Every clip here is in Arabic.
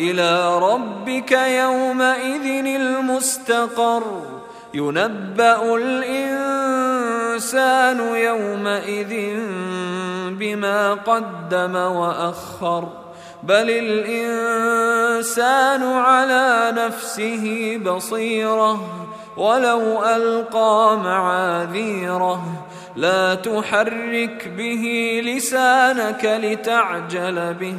إلى ربك يومئذ المستقر. ينبأ الإنسان يومئذ بما قدم وأخر. بل الإنسان على نفسه بصيرة. ولو ألقى معاذيره. لا تحرك به لسانك لتعجل به.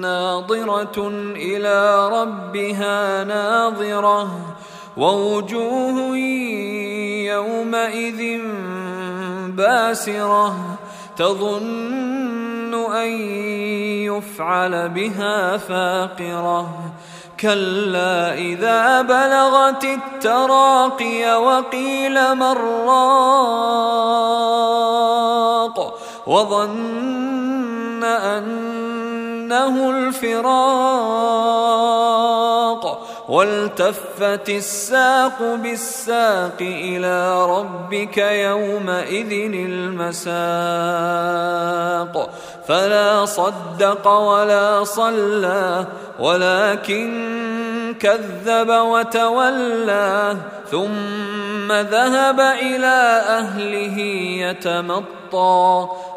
ناظرة إلى ربها ناظرة ووجوه يومئذ باسرة تظن أن يفعل بها فاقرة كلا إذا بلغت التراقي وقيل من راق وظن إنه الفراق والتفت الساق بالساق إلى ربك يومئذ المساق. فلا صدق ولا صلى ولكن كذب وتولى ثم ذهب إلى أهله يتمطى.